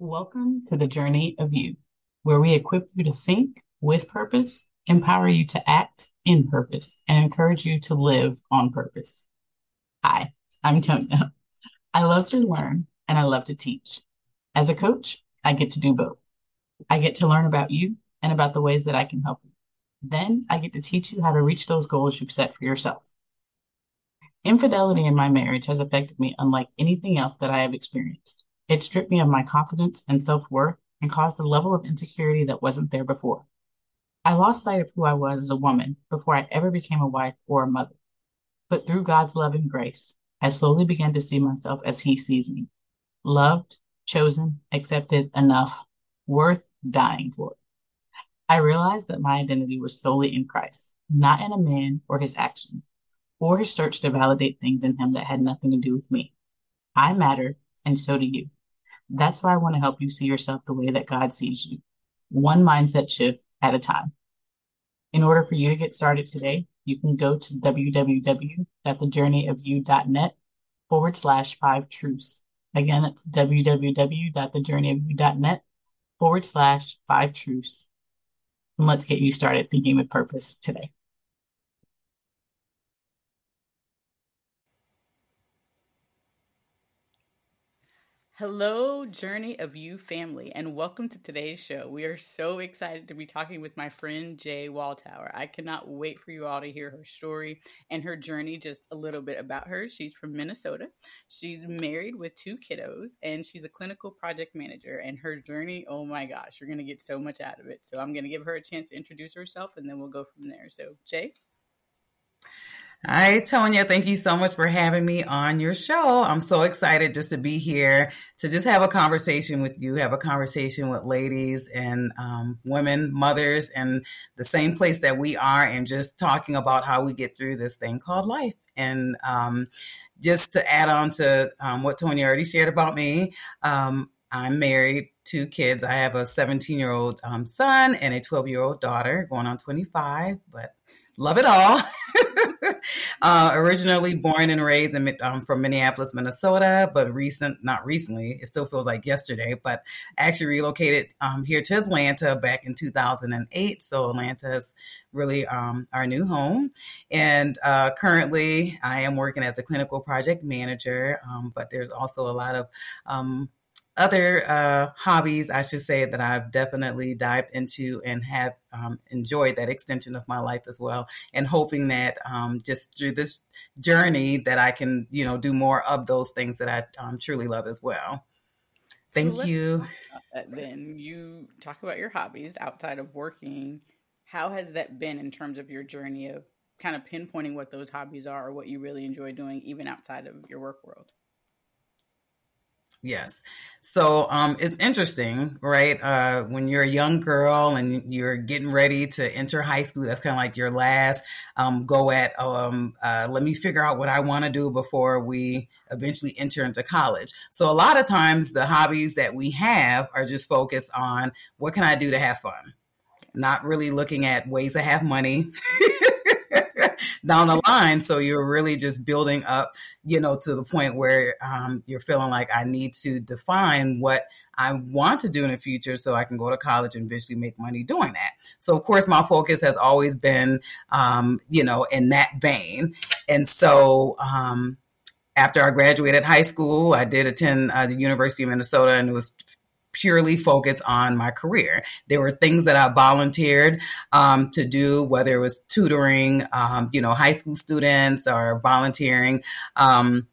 Welcome to the Journey of You, where we equip you to think with purpose, empower you to act in purpose, and encourage you to live on purpose. Hi, I'm Tonia. I love to learn and I love to teach. As a coach, I get to do both. I get to learn about you and about the ways that I can help you. Then I get to teach you how to reach those goals you've set for yourself. Infidelity in my marriage has affected me unlike anything else that I have experienced. It stripped me of my confidence and self worth and caused a level of insecurity that wasn't there before. I lost sight of who I was as a woman before I ever became a wife or a mother. But through God's love and grace, I slowly began to see myself as He sees me loved, chosen, accepted, enough, worth dying for. I realized that my identity was solely in Christ, not in a man or his actions, or his search to validate things in him that had nothing to do with me. I matter, and so do you. That's why I want to help you see yourself the way that God sees you, one mindset shift at a time. In order for you to get started today, you can go to www.thejourneyofyou.net forward slash five truths. Again, that's www.thejourneyofyou.net forward slash five truths. And let's get you started thinking with purpose today. Hello, Journey of You family, and welcome to today's show. We are so excited to be talking with my friend Jay Waltower. I cannot wait for you all to hear her story and her journey, just a little bit about her. She's from Minnesota. She's married with two kiddos, and she's a clinical project manager. And her journey, oh my gosh, you're going to get so much out of it. So I'm going to give her a chance to introduce herself, and then we'll go from there. So, Jay? Hi, Tonia. Thank you so much for having me on your show. I'm so excited just to be here to just have a conversation with you, have a conversation with ladies and um, women, mothers, and the same place that we are, and just talking about how we get through this thing called life. And um, just to add on to um, what Tonia already shared about me, um, I'm married, two kids. I have a 17 year old um, son and a 12 year old daughter going on 25, but love it all. uh, originally born and raised in, um, from Minneapolis, Minnesota, but recent, not recently, it still feels like yesterday, but actually relocated um, here to Atlanta back in 2008. So Atlanta is really um, our new home. And uh, currently, I am working as a clinical project manager, um, but there's also a lot of um, other uh, hobbies, I should say, that I've definitely dived into and have um, enjoyed that extension of my life as well. And hoping that um, just through this journey that I can, you know, do more of those things that I um, truly love as well. Thank so you. Then you talk about your hobbies outside of working. How has that been in terms of your journey of kind of pinpointing what those hobbies are or what you really enjoy doing, even outside of your work world? Yes. So um, it's interesting, right? Uh, when you're a young girl and you're getting ready to enter high school, that's kind of like your last um, go at, um, uh, let me figure out what I want to do before we eventually enter into college. So a lot of times the hobbies that we have are just focused on what can I do to have fun? Not really looking at ways to have money. down the line. So you're really just building up, you know, to the point where um, you're feeling like I need to define what I want to do in the future so I can go to college and eventually make money doing that. So, of course, my focus has always been, um, you know, in that vein. And so, um, after I graduated high school, I did attend uh, the University of Minnesota, and it was purely focus on my career. There were things that I volunteered um, to do, whether it was tutoring, um, you know, high school students or volunteering. Um,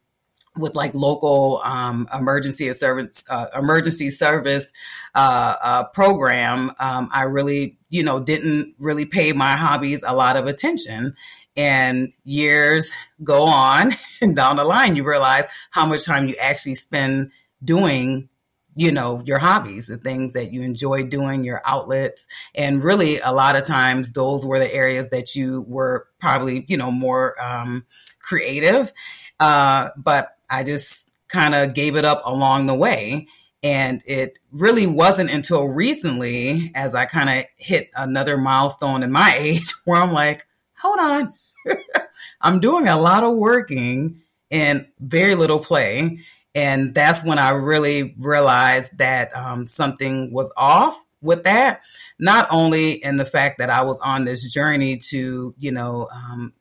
with like local um, emergency service uh, emergency service uh, uh, program, um, I really you know didn't really pay my hobbies a lot of attention. And years go on, and down the line, you realize how much time you actually spend doing you know, your hobbies, the things that you enjoy doing, your outlets. And really, a lot of times, those were the areas that you were probably, you know, more um, creative. Uh, but I just kind of gave it up along the way. And it really wasn't until recently, as I kind of hit another milestone in my age, where I'm like, hold on, I'm doing a lot of working and very little play And that's when I really realized that um, something was off with that. Not only in the fact that I was on this journey to, you know, um,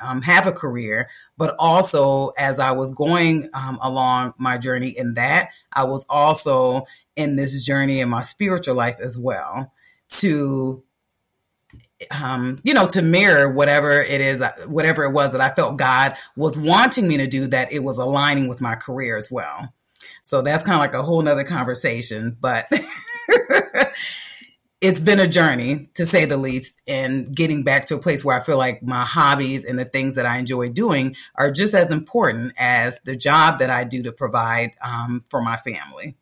um, have a career, but also as I was going um, along my journey in that, I was also in this journey in my spiritual life as well to um, you know, to mirror whatever it is, whatever it was that I felt God was wanting me to do, that it was aligning with my career as well. So that's kind of like a whole nother conversation, but it's been a journey to say the least and getting back to a place where I feel like my hobbies and the things that I enjoy doing are just as important as the job that I do to provide um, for my family.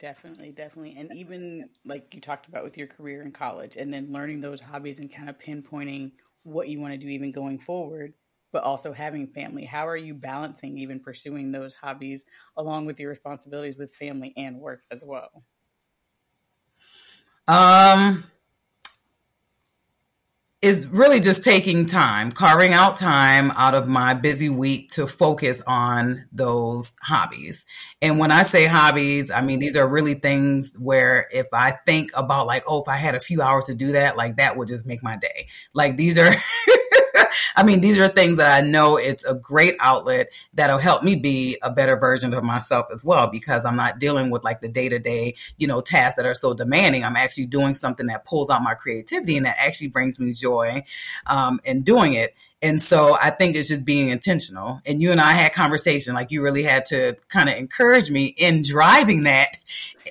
Definitely, definitely. And even like you talked about with your career in college and then learning those hobbies and kind of pinpointing what you want to do even going forward, but also having family. How are you balancing even pursuing those hobbies along with your responsibilities with family and work as well? Um is really just taking time, carving out time out of my busy week to focus on those hobbies. And when I say hobbies, I mean, these are really things where if I think about like, oh, if I had a few hours to do that, like that would just make my day. Like these are I mean, these are things that I know it's a great outlet that'll help me be a better version of myself as well because I'm not dealing with like the day to day, you know, tasks that are so demanding. I'm actually doing something that pulls out my creativity and that actually brings me joy um, in doing it. And so I think it's just being intentional. And you and I had conversation, like you really had to kind of encourage me in driving that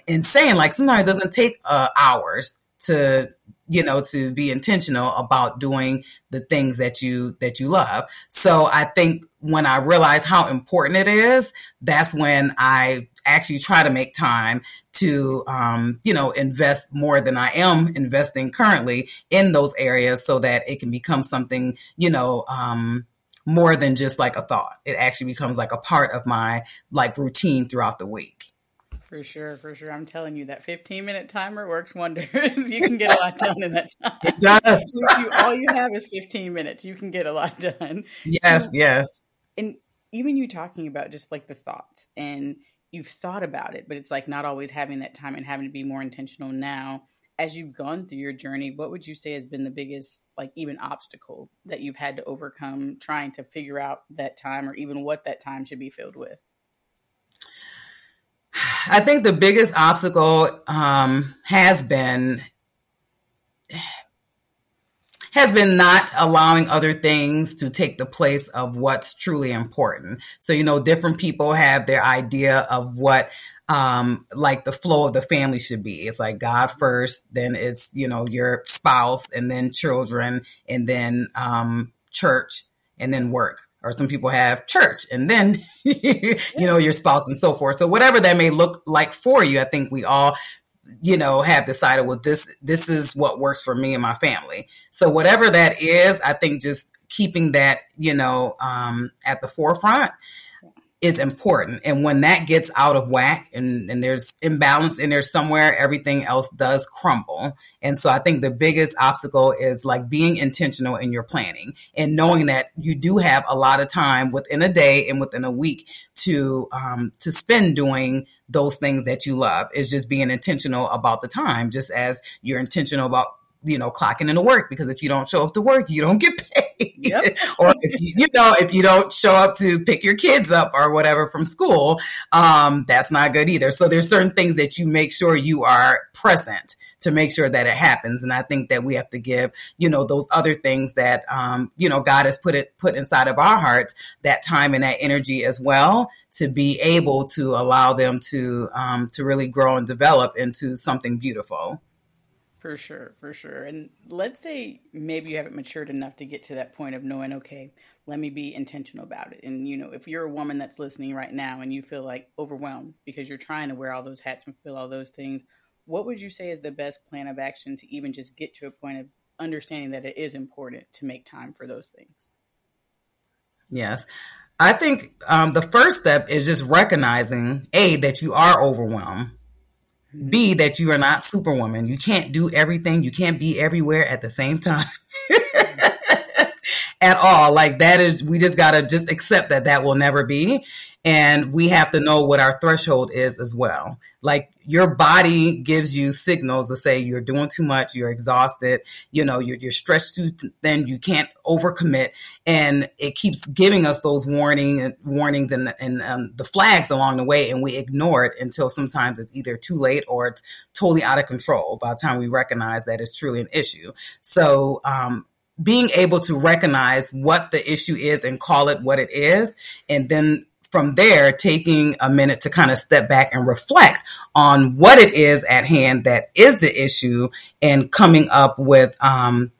and saying like sometimes it doesn't take uh, hours to you know to be intentional about doing the things that you that you love. So i think when i realize how important it is that's when i actually try to make time to um, you know invest more than i am investing currently in those areas so that it can become something you know um, more than just like a thought. It actually becomes like a part of my like routine throughout the week for sure, for sure. I'm telling you that 15 minute timer works wonders. you can get a lot done in that time. It does. you, all you have is 15 minutes. You can get a lot done. Yes, so, yes. And even you talking about just like the thoughts and you've thought about it, but it's like not always having that time and having to be more intentional now. As you've gone through your journey, what would you say has been the biggest, like, even obstacle that you've had to overcome trying to figure out that time or even what that time should be filled with? I think the biggest obstacle um, has been has been not allowing other things to take the place of what's truly important. So, you know, different people have their idea of what um, like the flow of the family should be. It's like God first, then it's, you know, your spouse and then children and then um, church and then work or some people have church and then you know your spouse and so forth. So whatever that may look like for you i think we all you know have decided well this this is what works for me and my family. So whatever that is i think just keeping that you know um, at the forefront is important. And when that gets out of whack and, and there's imbalance in there somewhere, everything else does crumble. And so I think the biggest obstacle is like being intentional in your planning and knowing that you do have a lot of time within a day and within a week to, um, to spend doing those things that you love is just being intentional about the time, just as you're intentional about you know, clocking into work because if you don't show up to work, you don't get paid. Yep. or if you, you know, if you don't show up to pick your kids up or whatever from school, um, that's not good either. So there's certain things that you make sure you are present to make sure that it happens. And I think that we have to give, you know, those other things that, um, you know, God has put it, put inside of our hearts, that time and that energy as well to be able to allow them to, um, to really grow and develop into something beautiful. For sure, for sure. And let's say maybe you haven't matured enough to get to that point of knowing, okay, let me be intentional about it. And, you know, if you're a woman that's listening right now and you feel like overwhelmed because you're trying to wear all those hats and feel all those things, what would you say is the best plan of action to even just get to a point of understanding that it is important to make time for those things? Yes. I think um, the first step is just recognizing, A, that you are overwhelmed B, that you are not superwoman. You can't do everything. You can't be everywhere at the same time. at all. Like that is, we just got to just accept that that will never be. And we have to know what our threshold is as well. Like your body gives you signals to say you're doing too much, you're exhausted, you know, you're, you're stretched too thin, you can't overcommit. And it keeps giving us those warning warnings and, and um, the flags along the way. And we ignore it until sometimes it's either too late or it's totally out of control by the time we recognize that it's truly an issue. So, um, being able to recognize what the issue is and call it what it is, and then from there, taking a minute to kind of step back and reflect on what it is at hand that is the issue and coming up with um,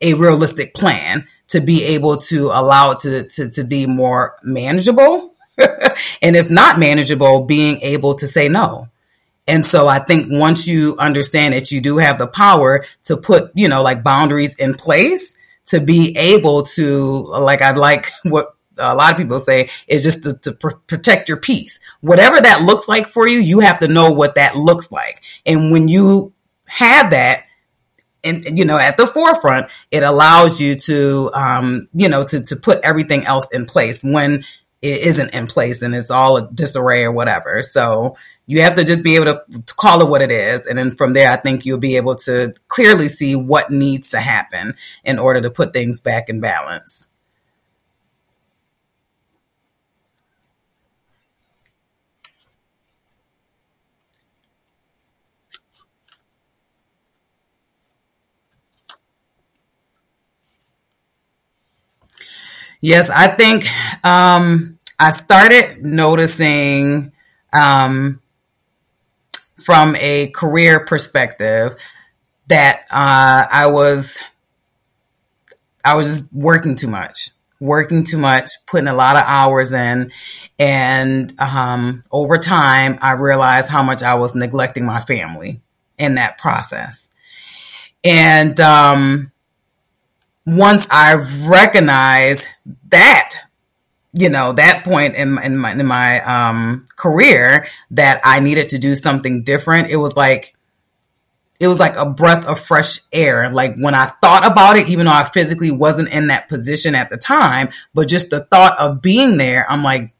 a realistic plan to be able to allow it to, to, to be more manageable. and if not manageable, being able to say no. And so I think once you understand that you do have the power to put, you know, like boundaries in place to be able to, like, I'd like what a lot of people say is just to, to pr- protect your peace. Whatever that looks like for you, you have to know what that looks like. And when you have that, and you know, at the forefront, it allows you to, um, you know, to to put everything else in place when it isn't in place and it's all a disarray or whatever. So you have to just be able to, to call it what it is, and then from there, I think you'll be able to clearly see what needs to happen in order to put things back in balance. Yes, I think um, I started noticing um, from a career perspective that uh, I was I was just working too much, working too much, putting a lot of hours in, and um, over time, I realized how much I was neglecting my family in that process, and um, once I recognize that, you know, that point in, in my, in my um, career that I needed to do something different, it was like, it was like a breath of fresh air. Like when I thought about it, even though I physically wasn't in that position at the time, but just the thought of being there, I'm like,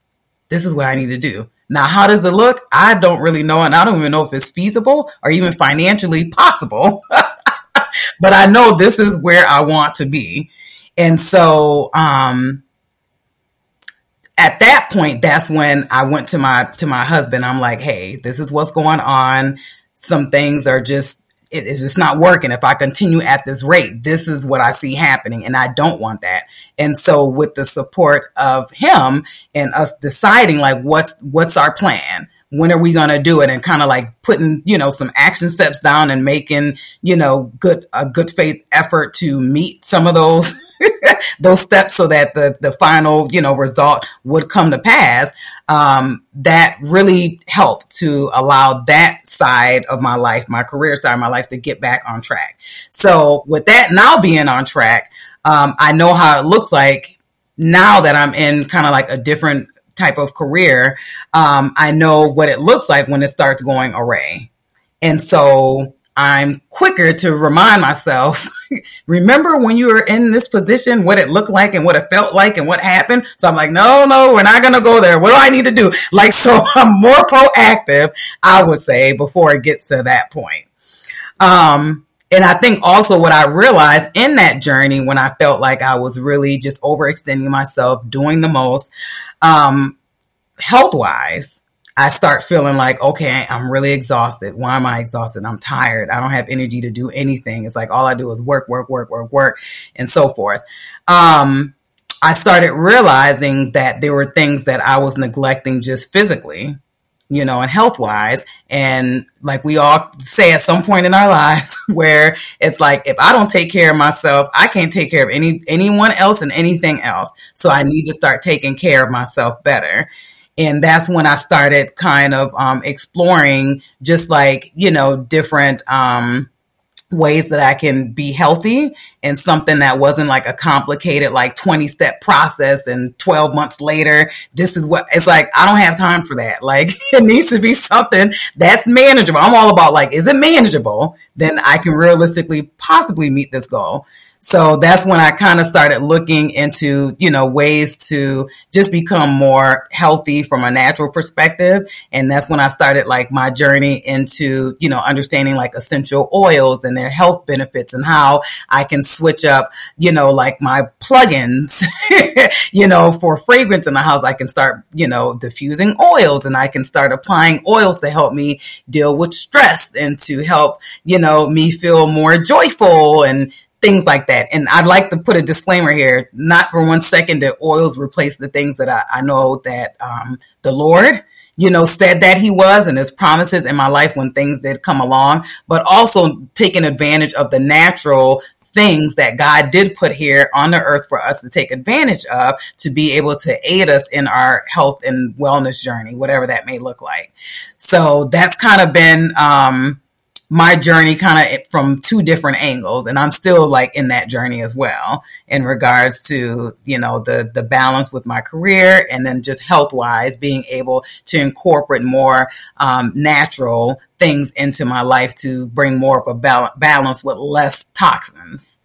this is what I need to do. Now, how does it look? I don't really know. And I don't even know if it's feasible or even financially possible. but I know this is where I want to be. And so, um, at that point, that's when I went to my, to my husband. I'm like, Hey, this is what's going on. Some things are just, it's just not working. If I continue at this rate, this is what I see happening and I don't want that. And so with the support of him and us deciding like, what's, what's our plan? When are we going to do it? And kind of like putting you know some action steps down and making you know good a good faith effort to meet some of those those steps so that the the final you know result would come to pass. Um, that really helped to allow that side of my life my career side of my life to get back on track. So with that now being on track um, i know how it looks like now that i'm in kind of like a different type of career, um, I know what it looks like when it starts going awry. And so I'm quicker to remind myself, remember when you were in this position, what it looked like and what it felt like and what happened. So I'm like, no, no, we're not going to go there. What do I need to do? Like, so I'm more proactive, I would say, before it gets to that point. Um, and I think also what I realized in that journey when I felt like I was really just overextending myself, doing the most, um, health wise, I start feeling like, okay, I'm really exhausted. Why am I exhausted? I'm tired. I don't have energy to do anything. It's like all I do is work, work, work, work, work, and so forth. Um, I started realizing that there were things that I was neglecting just physically you know, and health wise. And like we all say at some point in our lives where it's like, if I don't take care of myself, I can't take care of any, anyone else and anything else. So I need to start taking care of myself better. And that's when I started kind of, um, exploring just like, you know, different, um, ways that I can be healthy and something that wasn't like a complicated, like 20 step process and 12 months later, this is what it's like. I don't have time for that. Like it needs to be something that's manageable. I'm all about like, is it manageable? Then I can realistically possibly meet this goal. So that's when I kind of started looking into, you know, ways to just become more healthy from a natural perspective. And that's when I started like my journey into, you know, understanding like essential oils and their health benefits and how I can switch up, you know, like my plugins, you know, for fragrance in the house. I can start, you know, diffusing oils and I can start applying oils to help me deal with stress and to help, you know, me feel more joyful and things like that. And I'd like to put a disclaimer here, not for one second that oils replace the things that I, I know that um, the Lord, you know, said that he was and his promises in my life when things did come along, but also taking advantage of the natural things that God did put here on the earth for us to take advantage of to be able to aid us in our health and wellness journey, whatever that may look like. So that's kind of been, um, my journey kind of from two different angles and i'm still like in that journey as well in regards to you know the the balance with my career and then just health wise being able to incorporate more um, natural things into my life to bring more of a balance with less toxins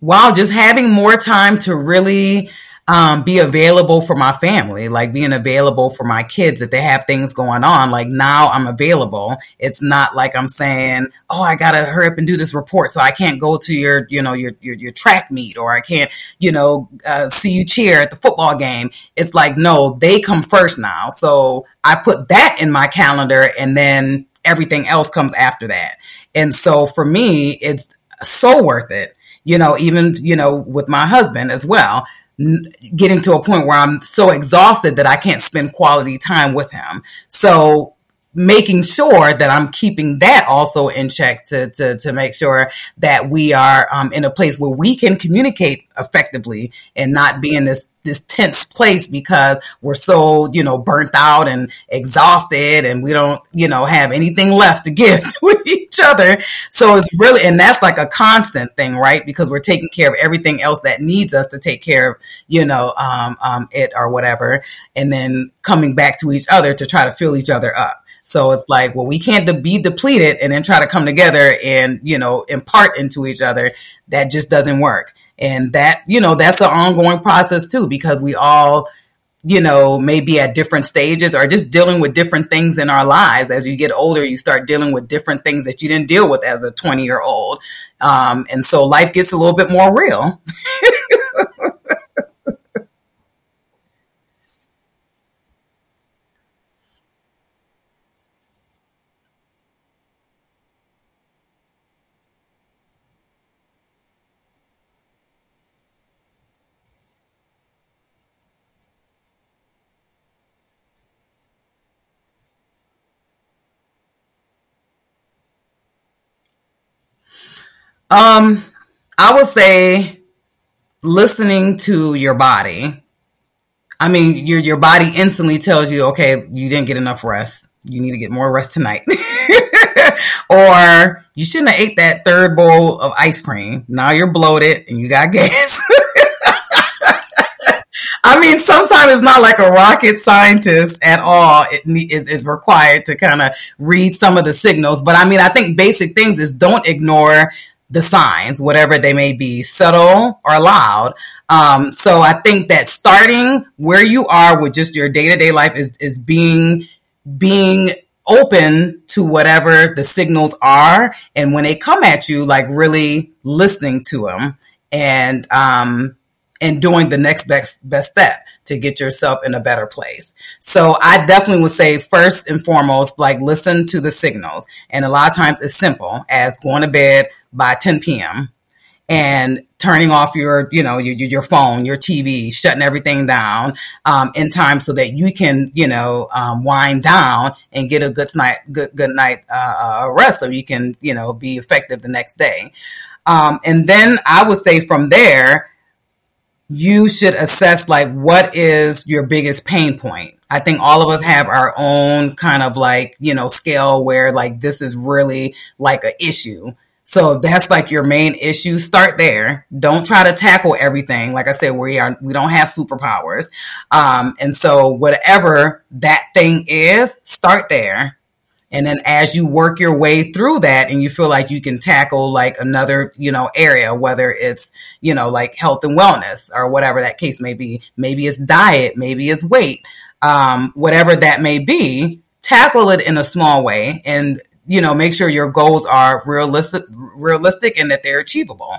Wow, just having more time to really um, be available for my family, like being available for my kids if they have things going on. Like now I'm available. It's not like I'm saying, oh, I gotta hurry up and do this report, so I can't go to your, you know, your your, your track meet, or I can't, you know, uh, see you cheer at the football game. It's like no, they come first now. So I put that in my calendar, and then everything else comes after that. And so for me, it's so worth it you know, even, you know, with my husband as well, getting to a point where I'm so exhausted that I can't spend quality time with him. So making sure that I'm keeping that also in check to to to make sure that we are um, in a place where we can communicate effectively and not be in this this tense place because we're so you know burnt out and exhausted and we don't you know have anything left to give to each other. So it's really and that's like a constant thing, right? Because we're taking care of everything else that needs us to take care of you know um, um, it or whatever, and then coming back to each other to try to fill each other up. So it's like, well, we can't de- be depleted and then try to come together and, you know, impart into each other. That just doesn't work. And that, you know, that's an ongoing process too, because we all, you know, maybe at different stages or just dealing with different things in our lives. As you get older, you start dealing with different things that you didn't deal with as a 20 year old. Um, and so life gets a little bit more real. Um, I would say listening to your body. I mean, your your body instantly tells you, okay, you didn't get enough rest. You need to get more rest tonight. or you shouldn't have ate that third bowl of ice cream. Now you're bloated and you got gas. I mean, sometimes it's not like a rocket scientist at all. It is required to kind of read some of the signals. But I mean, I think basic things is don't ignore the signs, whatever they may be, subtle or loud. Um, so I think that starting where you are with just your day to day life is, is being, being open to whatever the signals are. And when they come at you, like really listening to them and, um, and doing the next best best step to get yourself in a better place. So I definitely would say first and foremost, like listen to the signals. And a lot of times it's simple as going to bed by 10 p.m. and turning off your, you know, your, your phone, your TV, shutting everything down, um, in time so that you can, you know, um, wind down and get a good night, good, good night, uh, uh rest so you can, you know, be effective the next day. Um, and then I would say from there, you should assess like what is your biggest pain point I think all of us have our own kind of like, you know, scale where like this is really like an issue. So if that's like your main issue, start there. Don't try to tackle everything. Like I said, we are, we don't have superpowers. Um, and so whatever that thing is, start there and then as you work your way through that and you feel like you can tackle like another, you know, area, whether it's, you know, like health and wellness or whatever that case may be, maybe it's diet, maybe it's weight, um, whatever that may be, tackle it in a small way and, you know, make sure your goals are realistic, realistic and that they're achievable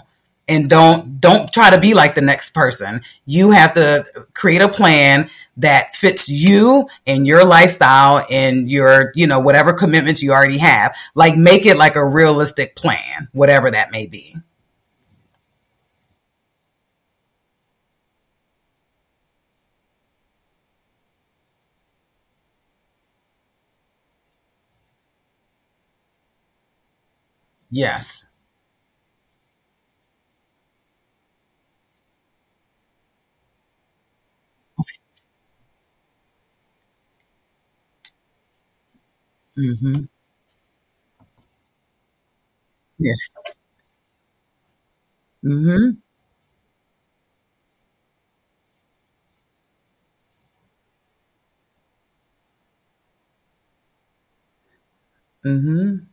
and don't don't try to be like the next person. You have to create a plan that fits you and your lifestyle and your, you know, whatever commitments you already have. Like make it like a realistic plan, whatever that may be. Yes. Mm-hmm. Yes. Mm-hmm. Mm-hmm.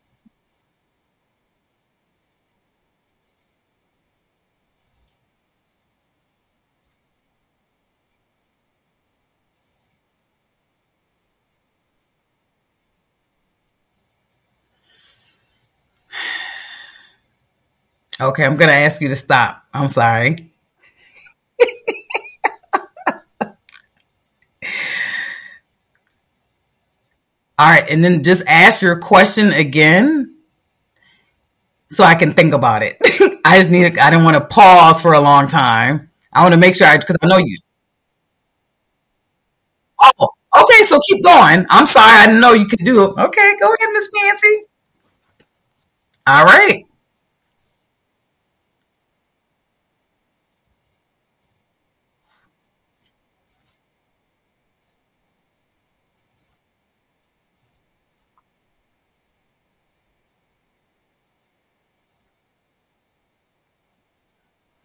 Okay, I'm gonna ask you to stop. I'm sorry. All right, and then just ask your question again so I can think about it. I just need. I didn't want to pause for a long time. I want to make sure I because I know you. Oh, okay. So keep going. I'm sorry. I didn't know you could do it. Okay, go ahead, Miss Nancy. All right.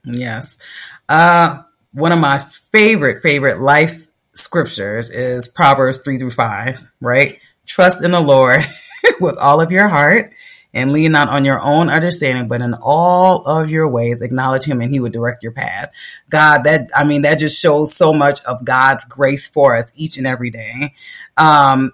Yes. Uh, one of my favorite, favorite life scriptures is Proverbs 3 through 5, right? Trust in the Lord with all of your heart and lean not on your own understanding, but in all of your ways acknowledge him and he would direct your path. God, that, I mean, that just shows so much of God's grace for us each and every day. Um,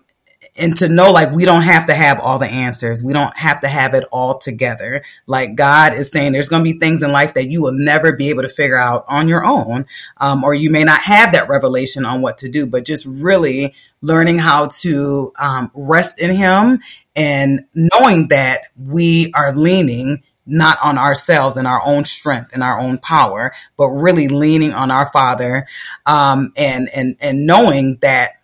and to know like we don't have to have all the answers. We don't have to have it all together. Like God is saying there's going to be things in life that you will never be able to figure out on your own. Um, or you may not have that revelation on what to do, but just really learning how to um, rest in him and knowing that we are leaning not on ourselves and our own strength and our own power, but really leaning on our Father, um, and and and knowing that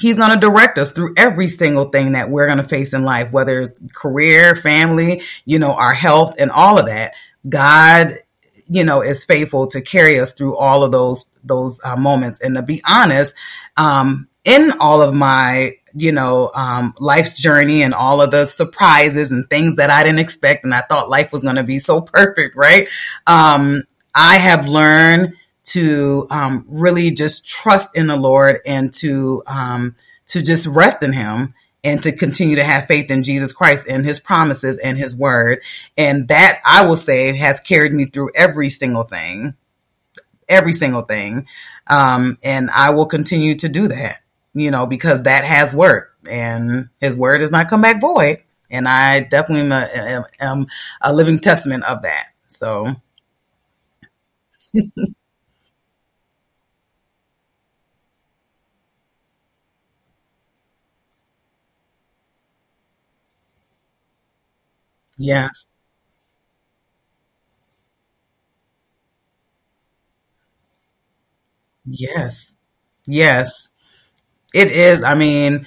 He's going to direct us through every single thing that we're going to face in life, whether it's career, family, you know, our health and all of that. God, you know, is faithful to carry us through all of those, those uh, moments. And to be honest, um, in all of my, you know, um, life's journey and all of the surprises and things that I didn't expect and I thought life was going to be so perfect, right? Um, I have learned to um, really just trust in the Lord and to um, to just rest in Him and to continue to have faith in Jesus Christ and His promises and His Word. And that I will say has carried me through every single thing, every single thing. Um, and I will continue to do that, you know, because that has worked and His Word does not come back void. And I definitely am, am a living testament of that. So. Yes. Yes. Yes. It is. I mean,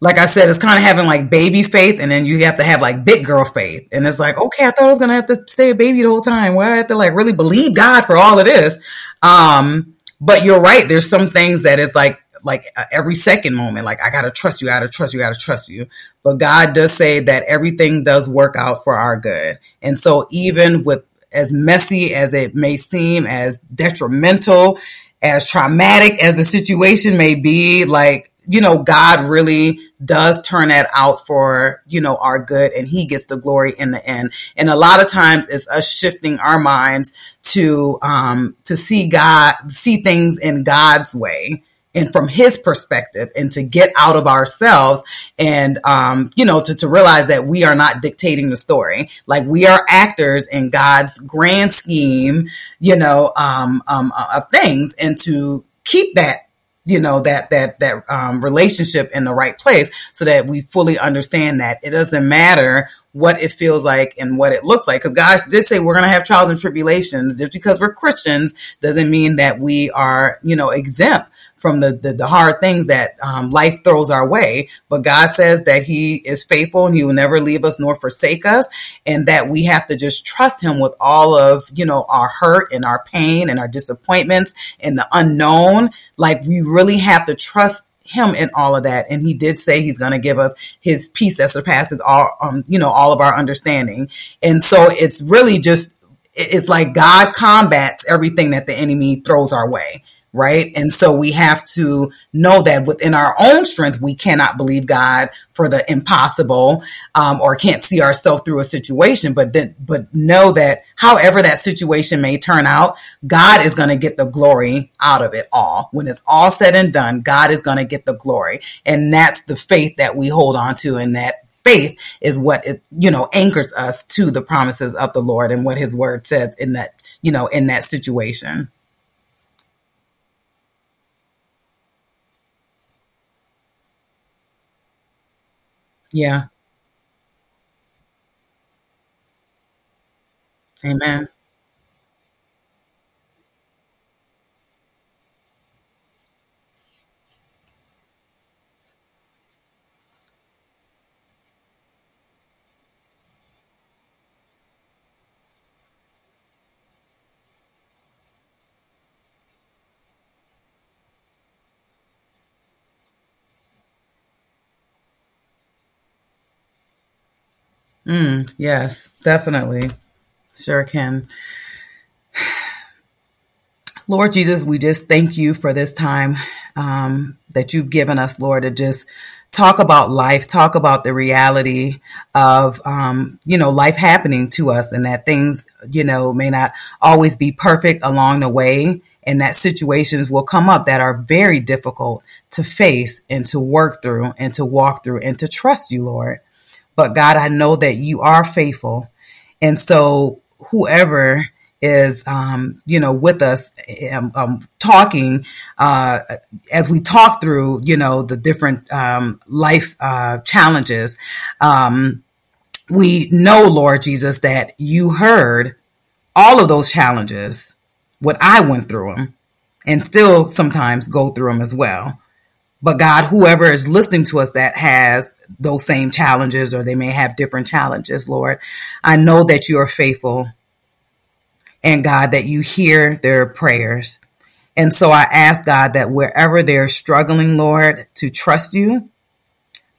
like I said, it's kind of having like baby faith, and then you have to have like big girl faith. And it's like, okay, I thought I was gonna have to stay a baby the whole time. Why I have to like really believe God for all of this? Um, but you're right. There's some things that is like like every second moment. Like I gotta trust you, I gotta trust you, I gotta trust you. But God does say that everything does work out for our good. And so even with as messy as it may seem, as detrimental, as traumatic as the situation may be, like you know, God really does turn that out for, you know, our good and he gets the glory in the end. And a lot of times it's us shifting our minds to, um, to see God, see things in God's way and from his perspective and to get out of ourselves and um, you know to, to realize that we are not dictating the story. Like we are actors in god's grand scheme you know um, um, of things and to keep that you know that that that um, relationship in the right place so that we fully understand that. It doesn't matter what it feels like and what it looks like. Because god did say we're going to have trials and tribulations. Just because we're christians doesn't mean that we are you know exempt from the, the, the hard things that um, life throws our way. But God says that He is faithful and He will never leave us nor forsake us, and that we have to just trust Him with all of you know our hurt and our pain and our disappointments and the unknown. Like we really have to trust him in all of that and he did say he's going to give us his peace that surpasses all um you know all of our understanding and so it's really just it's like god combats everything that the enemy throws our way right? And so we have to know that within our own strength, we cannot believe God for the impossible, um, or can't see ourselves through a situation, but then, but know that however that situation may turn out, God is going to get the glory out of it all. When it's all said and done, God is going to get the glory. And that's the faith that we hold on to and that faith is what it, you know, anchors us to the promises of the Lord and what his word says in that, you know, in that situation. Yeah. Amen. Mm, yes, definitely. Sure can. Lord Jesus, we just thank you for this time um, that you've given us, Lord, to just talk about life, talk about the reality of, um, you know, life happening to us and that things, you know, may not always be perfect along the way and that situations will come up that are very difficult to face and to work through and to walk through and to trust you, Lord. But God, I know that you are faithful. And so whoever is, um, you know, with us, um, um, talking, uh, as we talk through, you know, the different, um, life, uh, challenges, um, we know, Lord Jesus, that you heard all of those challenges, what I went through them and still sometimes go through them as well. But God, whoever is listening to us that has those same challenges or they may have different challenges, Lord, I know that you are faithful and God, that you hear their prayers. And so I ask God that wherever they're struggling, Lord, to trust you,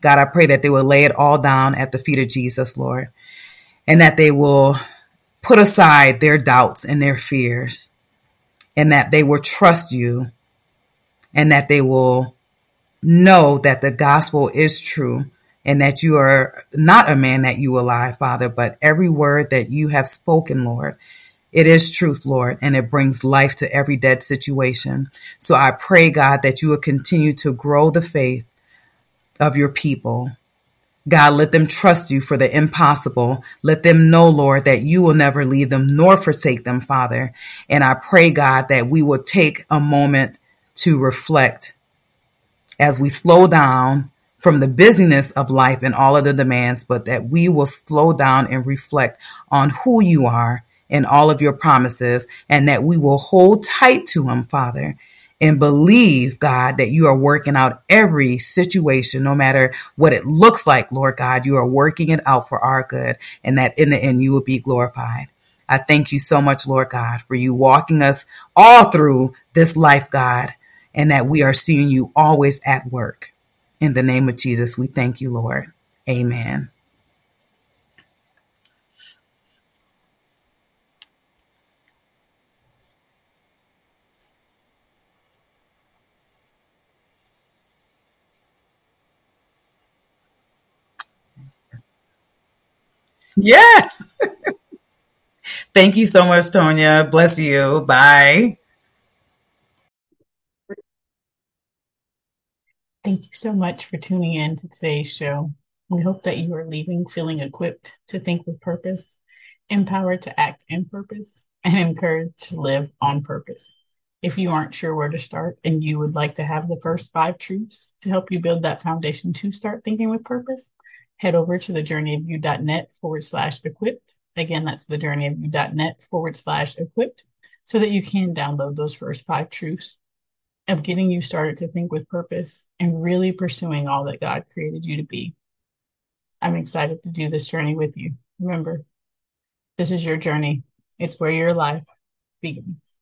God, I pray that they will lay it all down at the feet of Jesus, Lord, and that they will put aside their doubts and their fears, and that they will trust you, and that they will know that the gospel is true and that you are not a man that you will lie, Father, but every word that you have spoken, Lord, it is truth, Lord, and it brings life to every dead situation. So I pray, God, that you will continue to grow the faith of your people. God, let them trust you for the impossible. Let them know, Lord, that you will never leave them nor forsake them, Father. And I pray, God, that we will take a moment to reflect as we slow down from the busyness of life and all of the demands, but that we will slow down and reflect on who you are and all of your promises, and that we will hold tight to them, Father, and believe, God, that you are working out every situation, no matter what it looks like, Lord God, you are working it out for our good, and that in the end you will be glorified. I thank you so much, Lord God, for you walking us all through this life, God, and that we are seeing you always at work. In the name of Jesus, we thank you, Lord. Amen. Yes. Thank you so much, Tonia. Bless you. Bye. Thank you so much for tuning in to today's show. We hope that you are leaving feeling equipped to think with purpose, empowered to act in purpose, and encouraged to live on purpose. If you aren't sure where to start and you would like to have the first five truths to help you build that foundation to start thinking with purpose, head over to thejourneyofyou.net forward slash equipped. Again, that's thejourneyofyou.net forward slash equipped so that you can download those first five truths of getting you started to think with purpose and really pursuing all that God created you to be. I'm excited to do this journey with you. Remember, this is your journey. It's where your life begins.